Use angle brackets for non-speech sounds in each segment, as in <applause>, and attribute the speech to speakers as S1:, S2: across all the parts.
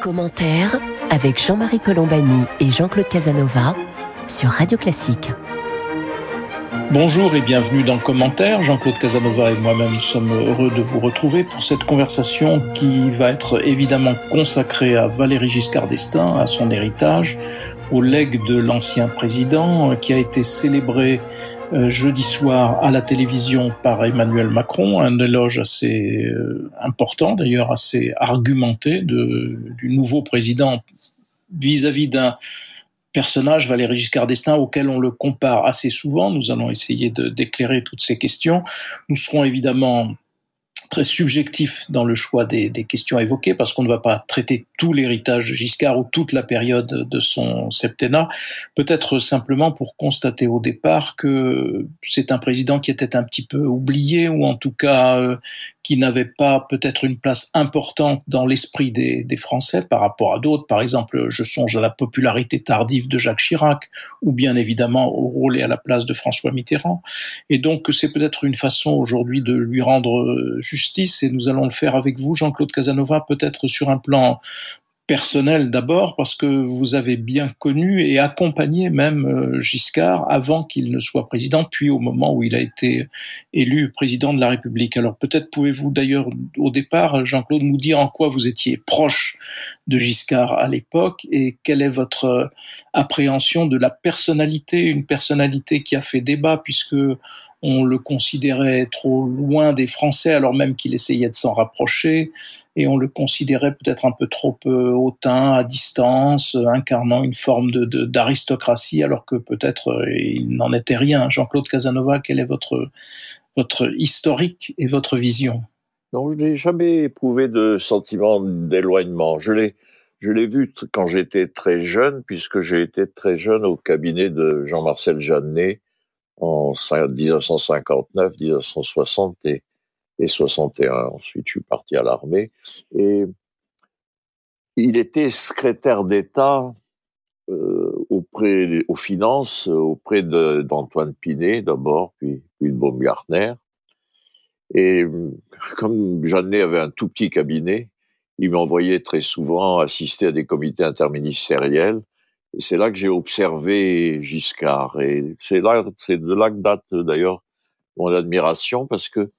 S1: Commentaire avec Jean-Marie Colombani et Jean-Claude Casanova sur Radio Classique.
S2: Bonjour et bienvenue dans Commentaire. Jean-Claude Casanova et moi-même sommes heureux de vous retrouver pour cette conversation qui va être évidemment consacrée à Valéry Giscard d'Estaing, à son héritage, au legs de l'ancien président qui a été célébré jeudi soir à la télévision par Emmanuel Macron, un éloge assez euh, important, d'ailleurs assez argumenté de, du nouveau président vis-à-vis d'un personnage, Valéry Giscard d'Estaing, auquel on le compare assez souvent. Nous allons essayer d'éclairer toutes ces questions. Nous serons évidemment très subjectif dans le choix des, questions évoquées, parce qu'on ne va pas traiter tout l'héritage de Giscard ou toute la période de son septennat. Peut-être simplement pour constater au départ que c'est un président qui était un petit peu oublié, ou en tout cas euh, qui n'avait pas peut-être une place importante dans l'esprit des, Français par rapport à d'autres. Par exemple, je songe à la popularité tardive de Jacques Chirac, ou bien évidemment au rôle et à la place de François Mitterrand. Et donc c'est peut-être une façon aujourd'hui de lui rendre justice justice et nous allons le faire avec vous, Jean-Claude Casanova, peut-être sur un plan personnel d'abord, parce que vous avez bien connu et accompagné même euh, Giscard avant qu'il ne soit président, puis au moment où il a été élu président de la République. Alors peut-être pouvez-vous d'ailleurs au départ, Jean-Claude, nous dire en quoi vous étiez proche de Giscard à l'époque et quelle est votre appréhension de la personnalité, une personnalité qui a fait débat puisque on le considérait trop loin des Français alors même qu'il essayait de s'en rapprocher, et on le considérait peut-être un peu trop euh, hautain, à distance, incarnant une forme d'aristocratie, alors que peut-être euh, il n'en était rien. Jean-Claude Casanova, quel est votre, votre historique et votre vision?
S3: Non, je n'ai jamais éprouvé de sentiment d'éloignement. Je l'ai, je l'ai vu quand j'étais très jeune, puisque j'ai été très jeune au cabinet de Jean-Marcel Jeannet, en 1959, 1960 et, et 61. Ensuite, je suis parti à l'armée. Et il était secrétaire d'État euh, auprès aux finances auprès d'Antoine Pinet d'abord, puis, puis de Baumgartner. Et comme Jeannet avait un tout petit cabinet, il m'envoyait très souvent assister à des comités interministériels c'est là que j'ai observé Giscard. Et c'est là, c'est de là que date d'ailleurs mon admiration parce que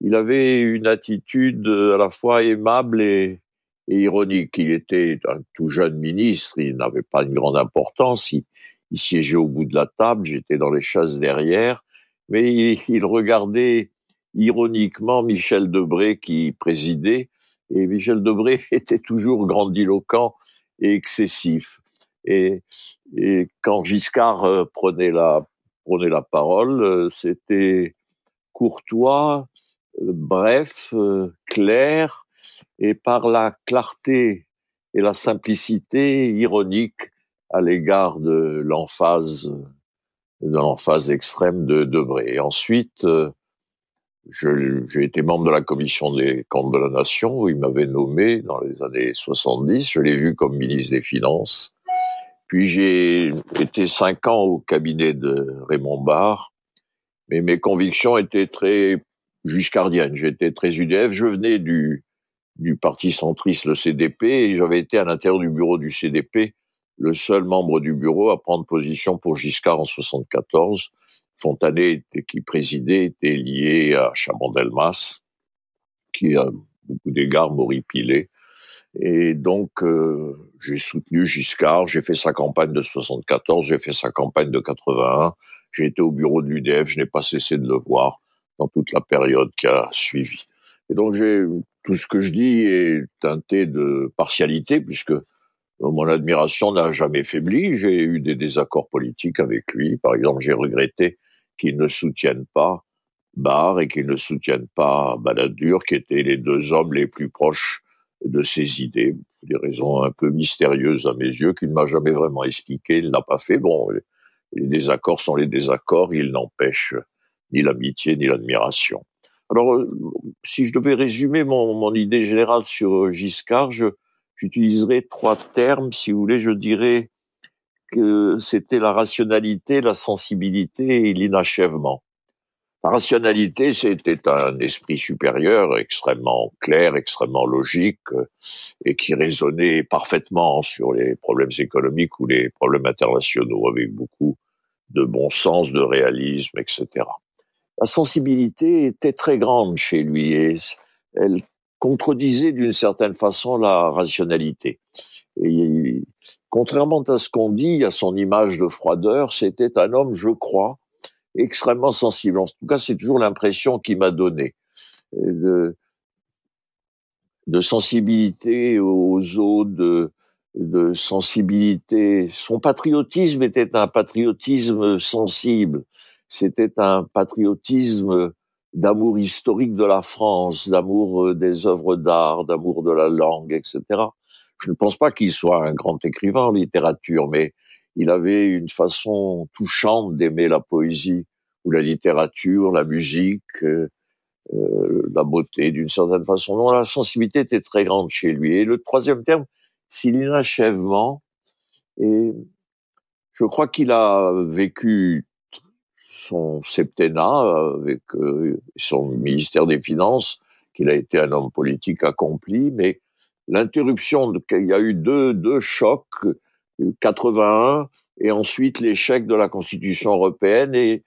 S3: il avait une attitude à la fois aimable et, ironique. Il était un tout jeune ministre, il n'avait pas une grande importance. Il, siégeait au bout de la table, j'étais dans les chasses derrière, mais il, il regardait ironiquement Michel Debré qui présidait, et Michel Debré <laughs> était toujours grandiloquent et excessif. Et, quand Giscard euh, prenait la prenait la parole, euh, c'était courtois, euh, bref, clair, et par la clarté et la simplicité ironique à l'égard de l'emphase de l'emphase extrême de Debré. Ensuite, j'ai été membre de la commission des comptes de la nation où il m'avait nommé dans les années 70. Je l'ai vu comme ministre des Finances. Puis j'ai été cinq ans au cabinet de Raymond Barre, mais mes convictions étaient très juscardiennes. J'étais très UDF. Je venais du, du parti centriste, le CDP, et j'avais été à l'intérieur du bureau du CDP, le seul membre du bureau à prendre position pour Giscard en 74. Fontanet, qui présidait, était lié à Chabandelmas, qui a beaucoup d'égards m'horripilait. Et donc, euh, j'ai soutenu Giscard, j'ai fait sa campagne de 74, j'ai fait sa campagne de 81, j'ai été au bureau de l'UDF, je n'ai pas cessé de le voir dans toute la période qui a suivi. Et donc, j'ai tout ce que je dis est teinté de partialité, puisque mon admiration n'a jamais faibli. J'ai eu des désaccords politiques avec lui. Par exemple, j'ai regretté qu'il ne soutienne pas Barre et qu'il ne soutienne pas Balladur, qui étaient les deux hommes les plus proches de ses idées, des raisons un peu mystérieuses à mes yeux, qu'il ne m'a jamais vraiment expliqué, il n'a pas fait. Bon, les désaccords sont les désaccords, ils n'empêchent ni l'amitié ni l'admiration. Alors, euh, si je devais résumer mon, mon idée générale sur Giscard, j'utiliserais trois termes, si vous voulez, je dirais que c'était la rationalité, la sensibilité et l'inachèvement. La rationalité, c'était un esprit supérieur extrêmement clair, extrêmement logique, euh, et qui raisonnait parfaitement sur les problèmes économiques ou les problèmes internationaux, avec beaucoup de bon sens, de réalisme, etc. La sensibilité était très grande chez lui et elle contredisait d'une certaine façon la rationalité. Et, contrairement à ce qu'on dit, à son image de froideur, c'était un homme, je crois, extrêmement sensible. En tout cas, c'est toujours l'impression qu'il m'a donnée. De, de sensibilité aux autres, de, de sensibilité. Son patriotisme était un patriotisme sensible. C'était un patriotisme d'amour historique de la France, d'amour euh, des œuvres d'art, d'amour de la langue, etc. Je ne pense pas qu'il soit un grand écrivain en littérature, mais il avait une façon touchante d'aimer la poésie ou la littérature, la musique, euh, euh la beauté d'une certaine façon. Non, la sensibilité était très grande chez lui. Et le troisième terme, c'est l'inachèvement. Et je crois qu'il a vécu son septennat avec euh, son ministère des Finances, qu'il a été un homme politique accompli, mais l'interruption, il y a eu deux, deux chocs, 81 et ensuite l'échec de la Constitution européenne. Et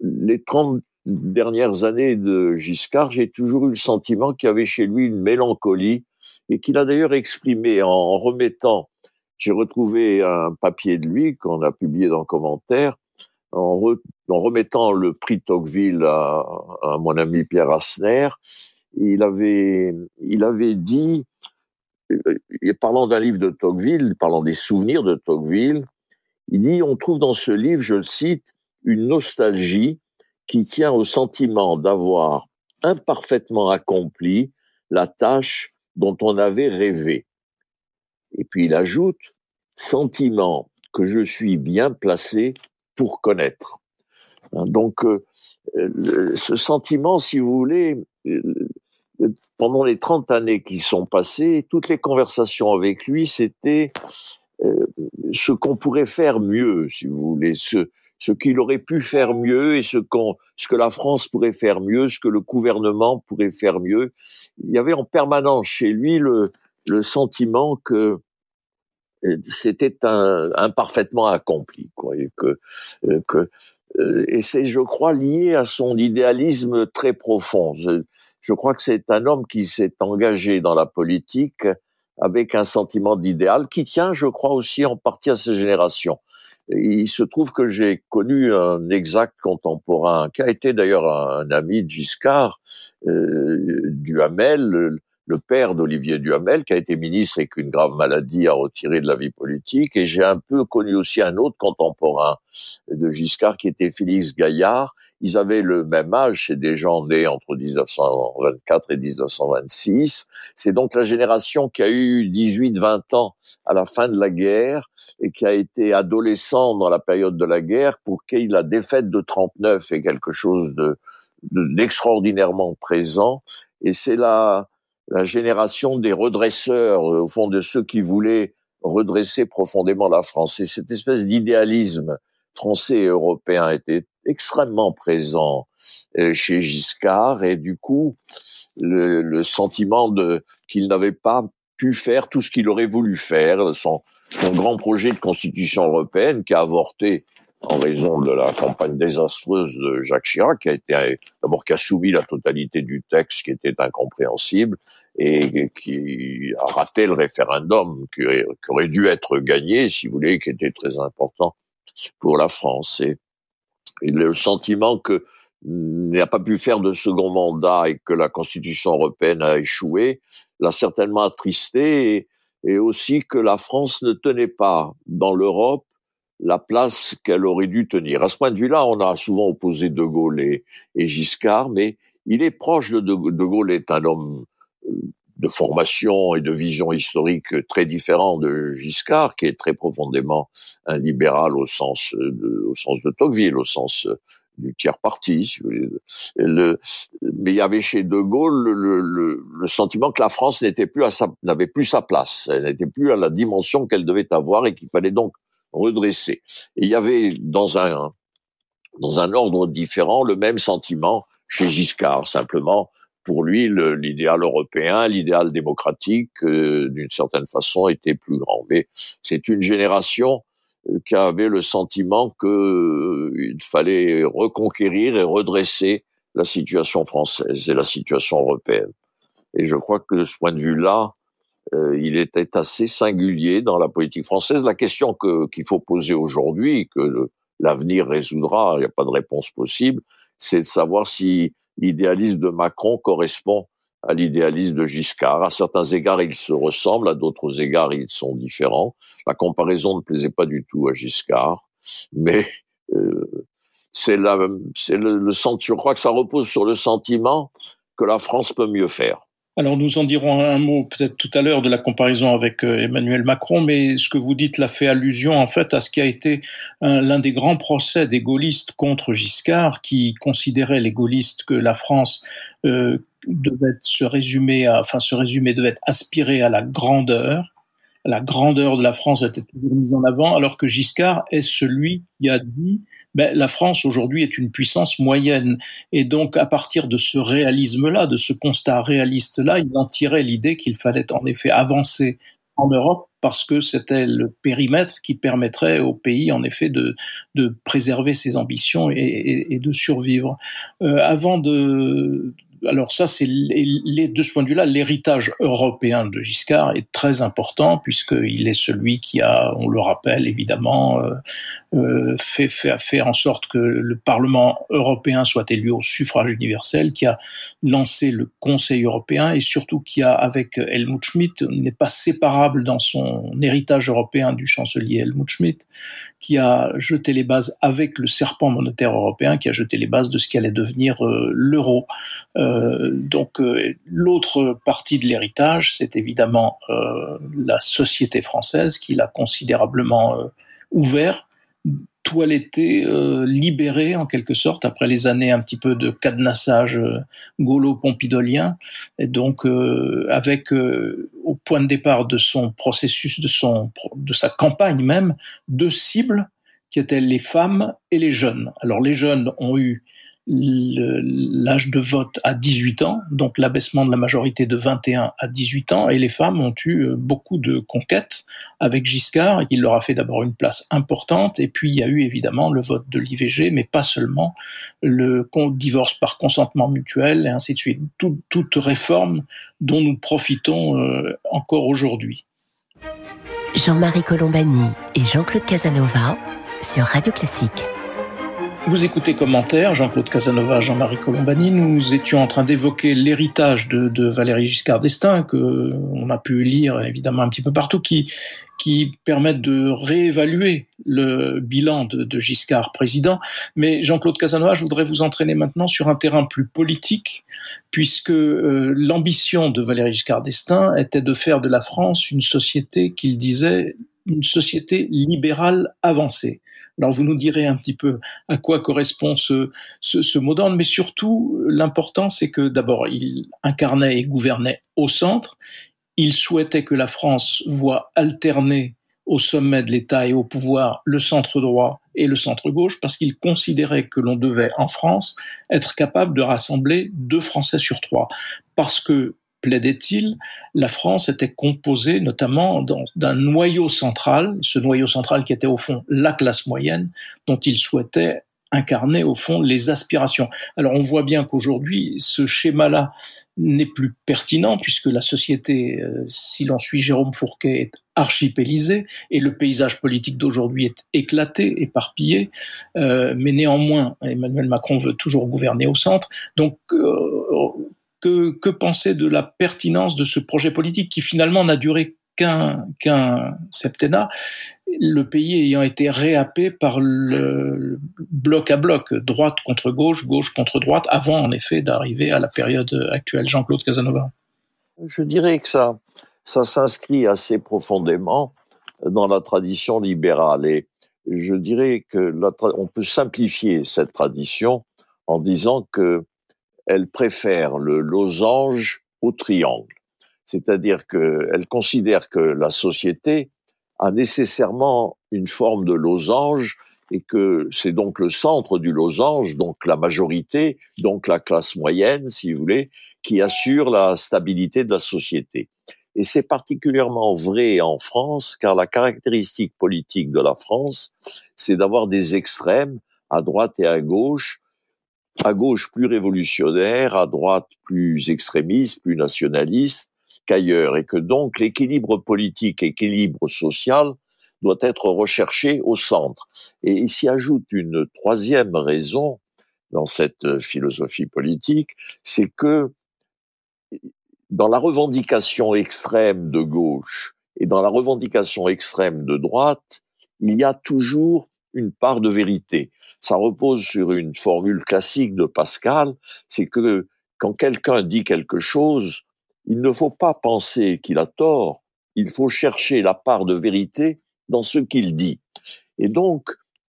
S3: les 30 dernières années de Giscard, j'ai toujours eu le sentiment qu'il y avait chez lui une mélancolie et qu'il a d'ailleurs exprimé en remettant, j'ai retrouvé un papier de lui qu'on a publié dans Commentaire, en, remettant le prix Tocqueville à, à, mon ami Pierre Asner, il avait, il avait dit, euh, parlant d'un livre de Tocqueville, parlant des souvenirs de Tocqueville, il dit, on trouve dans ce livre, je le cite, une nostalgie qui tient au sentiment d'avoir imparfaitement accompli la tâche dont on avait rêvé. Et puis il ajoute, sentiment que je suis bien placé pour connaître. Hein, donc, euh, ce sentiment, si vous voulez, euh, pendant les 30 années qui sont passées, toutes les conversations avec lui, c'était euh, ce qu'on pourrait faire mieux, si vous voulez, ce, ce qu'il aurait pu faire mieux et ce, qu'on, ce que la France pourrait faire mieux, ce que le gouvernement pourrait faire mieux. Il y avait en permanence chez lui le, le sentiment que c'était un, imparfaitement accompli, quoi, et que, euh, que euh, et c'est, je crois, lié à son idéalisme très profond. Je crois que c'est un homme qui s'est engagé dans la politique avec un sentiment d'idéal qui tient, je crois, aussi en partie à sa génération. Il se trouve que j'ai connu un exact contemporain, qui a été d'ailleurs un, ami de Giscard, euh, Duhamel, le père d'Olivier Duhamel, qui a été ministre et qu'une grave maladie a retiré de la vie politique. Et j'ai un peu connu aussi un autre contemporain de Giscard, qui était Félix Gaillard. Ils avaient le même âge, c'est des gens nés entre 1924 et 1926. C'est donc la génération qui a eu 18-20 ans à la fin de la guerre et qui a été adolescent dans la période de la guerre pour qui la défaite de 39 est quelque chose de d'extraordinairement présent. Et c'est là la génération des redresseurs, euh, au fond de ceux qui voulaient redresser profondément la France. Et cette espèce d'idéalisme français et européen était extrêmement présent euh, chez Giscard et du coup le, le sentiment de qu'il n'avait pas pu faire tout ce qu'il aurait voulu faire, son, son grand projet de constitution européenne qui a avorté en raison de la campagne désastreuse de Jacques Chirac, qui a été d'abord qui a soumis la totalité du texte, qui était incompréhensible, et qui a raté le référendum qui aurait, dû être gagné, si vous voulez, qui était très important pour la France. Et, le sentiment que n'a pas pu faire de second mandat et que la Constitution européenne a échoué, l'a certainement attristé et, et aussi que la France ne tenait pas dans l'Europe la place qu'elle aurait dû tenir. À ce point de vue-là, on a souvent opposé De Gaulle et, Giscard, mais il est proche de De, Gaulle, est un homme euh, de formation et de vision historique très différent de Giscard, qui est très profondément un libéral au sens de, au sens de Tocqueville, au sens du tiers parti. Le, mais il y avait chez De Gaulle le, le, le sentiment que la France n'était plus à n'avait plus sa place, elle n'était plus à la dimension qu'elle devait avoir et qu'il fallait donc redresser. Et il y avait dans un dans un ordre différent, le même sentiment chez Giscard. Simplement, pour lui, l'idéal européen, l'idéal démocratique, euh, d'une certaine façon, était plus grand. Mais c'est une génération euh, qui avait le sentiment qu'il euh, fallait reconquérir et redresser la situation française et la situation européenne. Et je crois que de ce point de vue-là, il était assez singulier dans la politique française. La question qu'il faut poser aujourd'hui, que l'avenir résoudra, il n'y a pas de réponse possible, c'est de savoir si l'idéalisme de Macron correspond à l'idéalisme de Giscard. À certains égards, ils se ressemblent, à d'autres égards, ils sont différents. La comparaison ne plaisait pas du tout à Giscard, mais euh, c'est le, le, je crois que ça repose sur le sentiment que la France peut mieux faire.
S2: Alors nous en dirons un mot peut-être tout à l'heure de la comparaison avec euh, Emmanuel Macron, mais ce que vous dites là fait allusion en fait à ce qui a été l'un des grands procès des gaullistes contre Giscard, qui considéraient les gaullistes que la France euh, devait se résumer, à, enfin se résumer devait aspirer à la grandeur, la grandeur de la France était toujours mise en avant, alors que Giscard est celui qui a dit ben, la France aujourd'hui est une puissance moyenne. Et donc, à partir de ce réalisme-là, de ce constat réaliste-là, il en tirait l'idée qu'il fallait en effet avancer en Europe parce que c'était le périmètre qui permettrait au pays, en effet, de, de préserver ses ambitions et, et, de survivre. Euh, avant de, alors ça, c'est de ce point de vue-là, l'héritage européen de Giscard est très important puisqu'il est celui qui a, on le rappelle évidemment, euh, euh, fait, en sorte que le Parlement européen soit élu au suffrage universel, qui a lancé le Conseil européen et surtout qui a, avec Helmut Schmidt, n'est pas séparable dans son héritage européen du chancelier Helmut Schmidt, qui a jeté les bases avec le serpent monétaire européen, qui a jeté les bases de ce qui allait devenir euh, l'euro. Donc euh, l'autre partie de l'héritage, c'est évidemment euh, la société française qui l'a considérablement ouvert, toiletté, libéré en quelque sorte après les années un petit peu de cadenassage gaulo-pompidolien, et donc avec au point de départ de son processus, de son de sa campagne même, deux cibles qui étaient les femmes et les jeunes. Alors les jeunes ont eu l'âge de vote à 18 ans, donc l'abaissement de la majorité de 21 à 18 ans, et les femmes ont eu euh, beaucoup de conquêtes avec Giscard. Il leur a fait d'abord une place importante, et puis il y a eu évidemment le vote de l'IVG, mais pas seulement le divorce par consentement mutuel, et ainsi de suite. toute réforme dont nous profitons euh, encore aujourd'hui.
S1: Jean-Marie Colombani et Jean-Claude Casanova sur Radio Classique.
S2: Vous écoutez Commentaire, Jean-Claude Casanova, Jean-Marie Colombani. Nous étions en train d'évoquer l'héritage de, de, Valérie Giscard d'Estaing, que on a pu lire évidemment un petit peu partout, qui, qui permettent de réévaluer le bilan de, Giscard président. Mais Jean-Claude Casanova, je voudrais vous entraîner maintenant sur un terrain plus politique, puisque euh, l'ambition de Valérie Giscard d'Estaing était de faire de la France une société qu'il disait une société libérale avancée. Alors vous nous direz un petit peu à quoi correspond ce, ce, mot d'ordre, mais surtout l'important c'est que d'abord il incarnait et gouvernait au centre, il souhaitait que la France voit alterner au sommet de l'État et au pouvoir le centre droit et le centre gauche parce qu'il considérait que l'on devait en France être capable de rassembler deux Français sur trois. Parce que plaidait-il, la France était composée notamment d'un noyau central, ce noyau central qui était au fond la classe moyenne, dont il souhaitait incarner au fond les aspirations. Alors on voit bien qu'aujourd'hui, ce schéma-là n'est plus pertinent puisque la société, euh, si l'on suit Jérôme Fourquet, est archipélisée et le paysage politique d'aujourd'hui est éclaté, éparpillé. Euh, mais néanmoins, Emmanuel Macron veut toujours gouverner au centre. Donc euh, que, que penser de la pertinence de ce projet politique qui finalement n'a duré qu'un septennat, le pays ayant été réhappé par le bloc à bloc, droite contre gauche, gauche contre droite, avant en effet d'arriver à la période actuelle. Jean-Claude Casanova.
S3: Je dirais que ça, ça s'inscrit assez profondément dans la tradition libérale et je dirais que on peut simplifier cette tradition en disant que elle préfère le losange au triangle. C'est-à-dire qu'elle considère que la société a nécessairement une forme de losange et que c'est donc le centre du losange, donc la majorité, donc la classe moyenne, si vous voulez, qui assure la stabilité de la société. Et c'est particulièrement vrai en France, car la caractéristique politique de la France, c'est d'avoir des extrêmes à droite et à gauche, à gauche plus révolutionnaire, à droite plus extrémiste, plus nationaliste qu'ailleurs, et que donc l'équilibre politique, l'équilibre social doit être recherché au centre. Et il s'y ajoute une troisième raison dans cette philosophie politique, c'est que dans la revendication extrême de gauche et dans la revendication extrême de droite, il y a toujours une part de vérité. Ça repose sur une formule classique de Pascal, c'est que quand quelqu'un dit quelque chose, il ne faut pas penser qu'il a tort, il faut chercher la part de vérité dans ce qu'il dit. Et donc,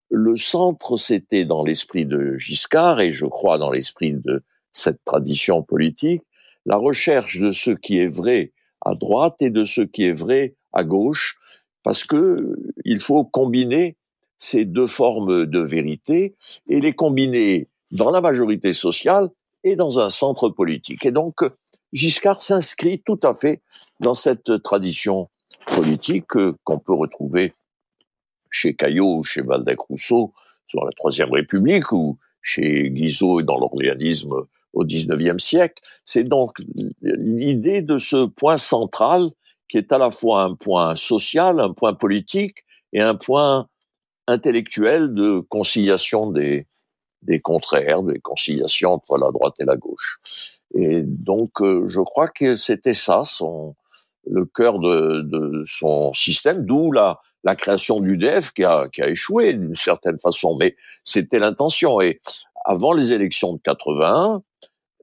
S3: le centre, c'était dans l'esprit de Giscard, et je crois dans l'esprit de cette tradition politique, la recherche de ce qui est vrai à droite et de ce qui est vrai à gauche, parce que il faut combiner ces deux formes de vérité et les combiner dans la majorité sociale et dans un centre politique. Et donc, Giscard s'inscrit tout à fait dans cette tradition politique qu'on peut retrouver chez Caillot ou chez Waldeck-Rousseau sur la Troisième République ou chez Guizot dans l'orléanisme au XIXe siècle. C'est donc l'idée de ce point central qui est à la fois un point social, un point politique et un point intellectuel de conciliation des, des contraires, des conciliations entre la droite et la gauche. Et donc, euh, je crois que c'était ça, son, le cœur de, de son système, d'où la, la création du DEF qui a, qui a échoué d'une certaine façon, mais c'était l'intention. Et avant les élections de 81,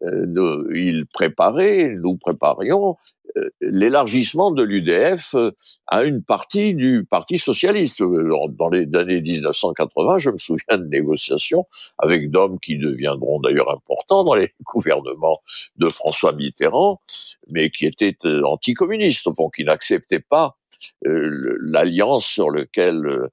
S3: euh, il préparait, nous préparions euh, l'élargissement de l'UDF euh, à une partie du Parti socialiste. Dans les années 1980, je me souviens de négociations avec d'hommes qui deviendront d'ailleurs importants dans les <laughs> gouvernements de François Mitterrand, mais qui étaient anticommunistes, enfin, qui n'acceptaient pas l'alliance sur laquelle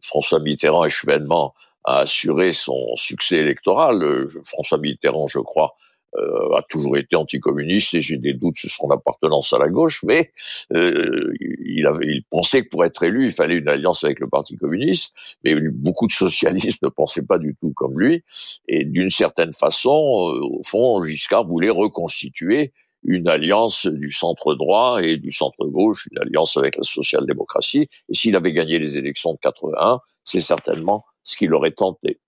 S3: François Mitterrand et Chevènement a assuré son succès électoral. Euh, François Mitterrand, je crois, euh, a toujours été anticommuniste et j'ai des doutes sur son appartenance à la gauche, mais euh, il, avait, il pensait que pour être élu, il fallait une alliance avec le Parti communiste, mais beaucoup de socialistes <laughs> ne pensaient pas du tout comme lui, et d'une certaine façon, au fond, Giscard voulait reconstituer une alliance du centre droit et du centre gauche, une alliance avec la social-démocratie, et s'il avait gagné les élections de 81, c'est certainement ce qu'il aurait tenté.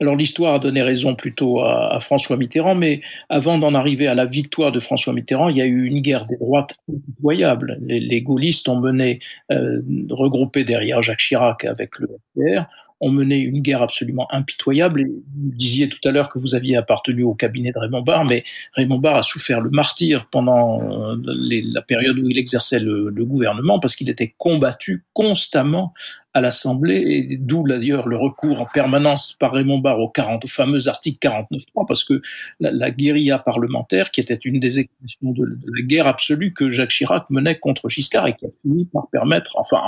S2: Alors l'histoire a donné raison plutôt à, François Mitterrand, mais avant d'en arriver à la victoire de François Mitterrand, il y a eu une guerre des droites impitoyable. Les, gaullistes ont mené, euh, regroupés derrière Jacques Chirac avec le FPR, ont mené une guerre absolument impitoyable. vous disiez tout à l'heure que vous aviez appartenu au cabinet de Raymond Barre, mais Raymond Barre a souffert le martyr pendant euh, la période où il exerçait le, gouvernement parce qu'il était combattu constamment à l'Assemblée, et d'où d'ailleurs le recours en permanence par Raymond Barre au, 40, au fameux article 49.3, parce que la, guérilla parlementaire, qui était une des expressions de, la guerre absolue que Jacques Chirac menait contre Giscard et qui a fini par permettre, enfin,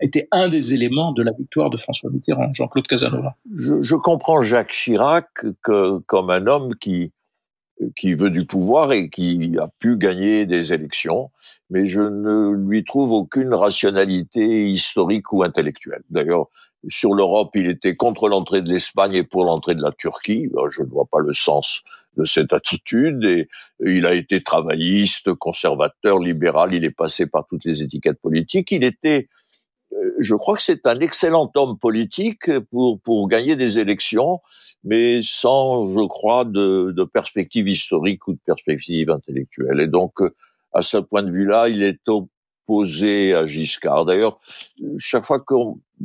S2: était un des éléments de la victoire de François Mitterrand, Jean-Claude Casanova.
S3: Je, comprends Jacques Chirac que, comme un homme qui, qui veut du pouvoir et qui a pu gagner des élections, mais je ne lui trouve aucune rationalité historique ou intellectuelle. D'ailleurs, sur l'Europe, il était contre l'entrée de l'Espagne et pour l'entrée de la Turquie. Je ne vois pas le sens de cette attitude et il a été travailliste, conservateur, libéral, il est passé par toutes les étiquettes politiques. Il était je crois que c'est un excellent homme politique pour, pour gagner des élections, mais sans, je crois, de, de perspective historique ou de perspective intellectuelle. Et donc, euh, à ce point de vue-là, il est opposé à Giscard. D'ailleurs, chaque fois que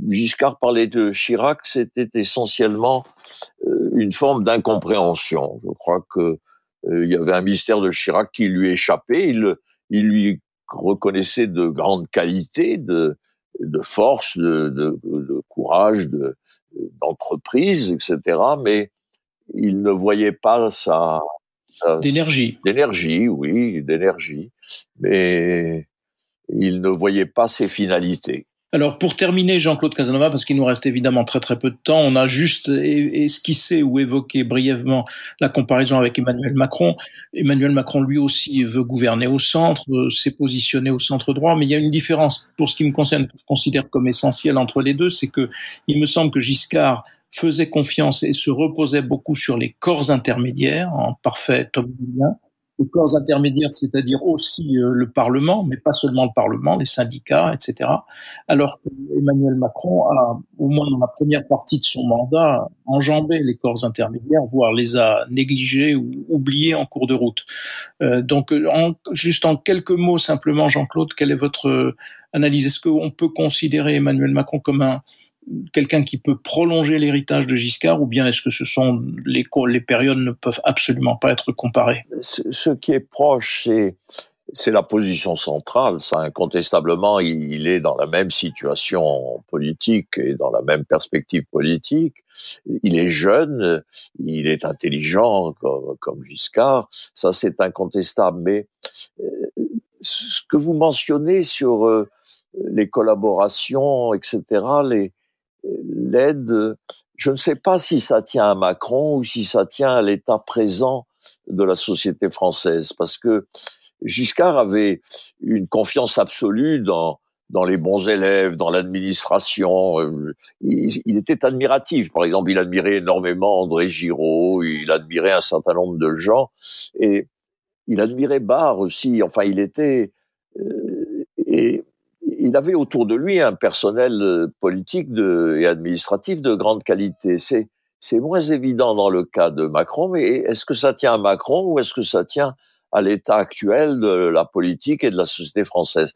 S3: Giscard parlait de Chirac, c'était essentiellement euh, une forme d'incompréhension. Je crois que il y avait un mystère de Chirac qui lui échappait. Il, il lui reconnaissait de grandes qualités, de, de force, de, de, de courage, d'entreprise, etc. Mais il ne voyait pas sa,
S2: d'énergie.
S3: D'énergie, oui, d'énergie. Mais il ne voyait pas ses finalités.
S2: Alors pour terminer, Jean-Claude Casanova, parce qu'il nous reste évidemment très très peu de temps, on a juste esquissé ou évoqué brièvement la comparaison avec Emmanuel Macron. Emmanuel Macron lui aussi veut gouverner au centre, euh, s'est positionné au centre droit, mais il y a une différence pour ce qui me concerne, que je considère comme essentielle entre les deux, c'est que il me semble que Giscard faisait confiance et se reposait beaucoup sur les corps intermédiaires en parfait top les corps intermédiaires, c'est-à-dire aussi euh, le Parlement, mais pas seulement le Parlement, les syndicats, etc. Alors que Emmanuel Macron a, au moins dans la première partie de son mandat, enjambé les corps intermédiaires, voire les a négligés ou oubliés en cours de route. Euh, donc, en, juste en quelques mots simplement, Jean-Claude, quelle est votre analyse? Est-ce qu'on peut considérer Emmanuel Macron comme un quelqu'un qui peut prolonger l'héritage de Giscard ou bien est-ce que ce sont les, les périodes ne peuvent absolument pas être comparées?
S3: Ce qui est proche, c'est c'est la position centrale. Ça, incontestablement, il est dans la même situation politique et dans la même perspective politique. Il est jeune, il est intelligent comme, Giscard. Ça, c'est incontestable. Mais euh, ce que vous mentionnez sur euh, les collaborations, etc., les, l'aide, je ne sais pas si ça tient à Macron ou si ça tient à l'état présent de la société française, parce que Giscard avait une confiance absolue dans dans les bons élèves, dans l'administration. Euh, il, était admiratif. Par exemple, il admirait énormément André Giraud, il admirait un certain nombre de gens, et il admirait Barre aussi. Enfin, il était... Euh, et il avait autour de lui un personnel euh, politique et administratif de grande qualité. C'est, moins évident dans le cas de Macron, mais est-ce que ça tient à Macron ou est-ce que ça tient à l'état actuel de la politique et de la société française?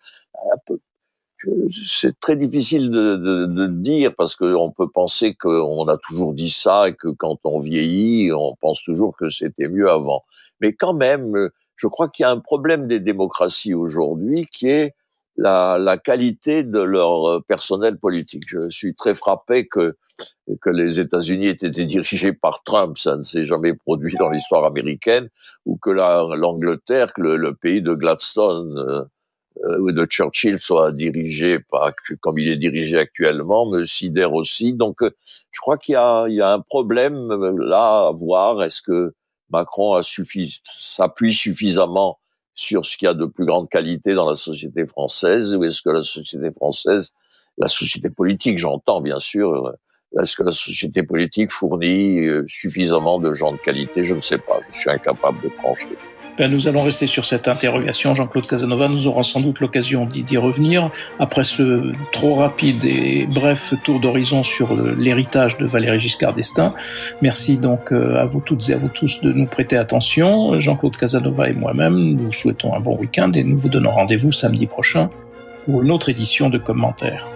S3: C'est très difficile de, de, de dire parce qu'on peut penser qu'on a toujours dit ça et que quand on vieillit, on pense toujours que c'était mieux avant. Mais quand même, je crois qu'il y a un problème des démocraties aujourd'hui qui est la, la, qualité de leur euh, personnel politique. Je suis très frappé que que les États-Unis aient été dirigés par Trump, ça ne s'est jamais produit dans l'histoire américaine, ou que l'Angleterre, que le, pays de Gladstone euh, euh, ou de Churchill soit dirigé par, comme il est dirigé actuellement, me sidère aussi. Donc, je crois qu'il y y a un problème là à voir. Est-ce que Macron s'appuie suffisamment sur ce qu'il y a de plus grande qualité dans la société française ou est-ce que la société française, la société politique, j'entends bien sûr, euh, est-ce que la société politique fournit euh, suffisamment de gens de qualité? Je ne sais pas, je suis incapable de trancher.
S2: Ben, nous allons rester sur cette interrogation. Jean-Claude Casanova, nous aurons sans doute l'occasion d'y revenir après ce trop rapide et bref tour d'horizon sur l'héritage de Valéry Giscard d'Estaing. Merci donc euh, à vous toutes et à vous tous de nous prêter attention. Jean-Claude Casanova et moi-même, nous vous souhaitons un bon week-end et nous vous donnons rendez-vous samedi prochain pour une autre édition de commentaires.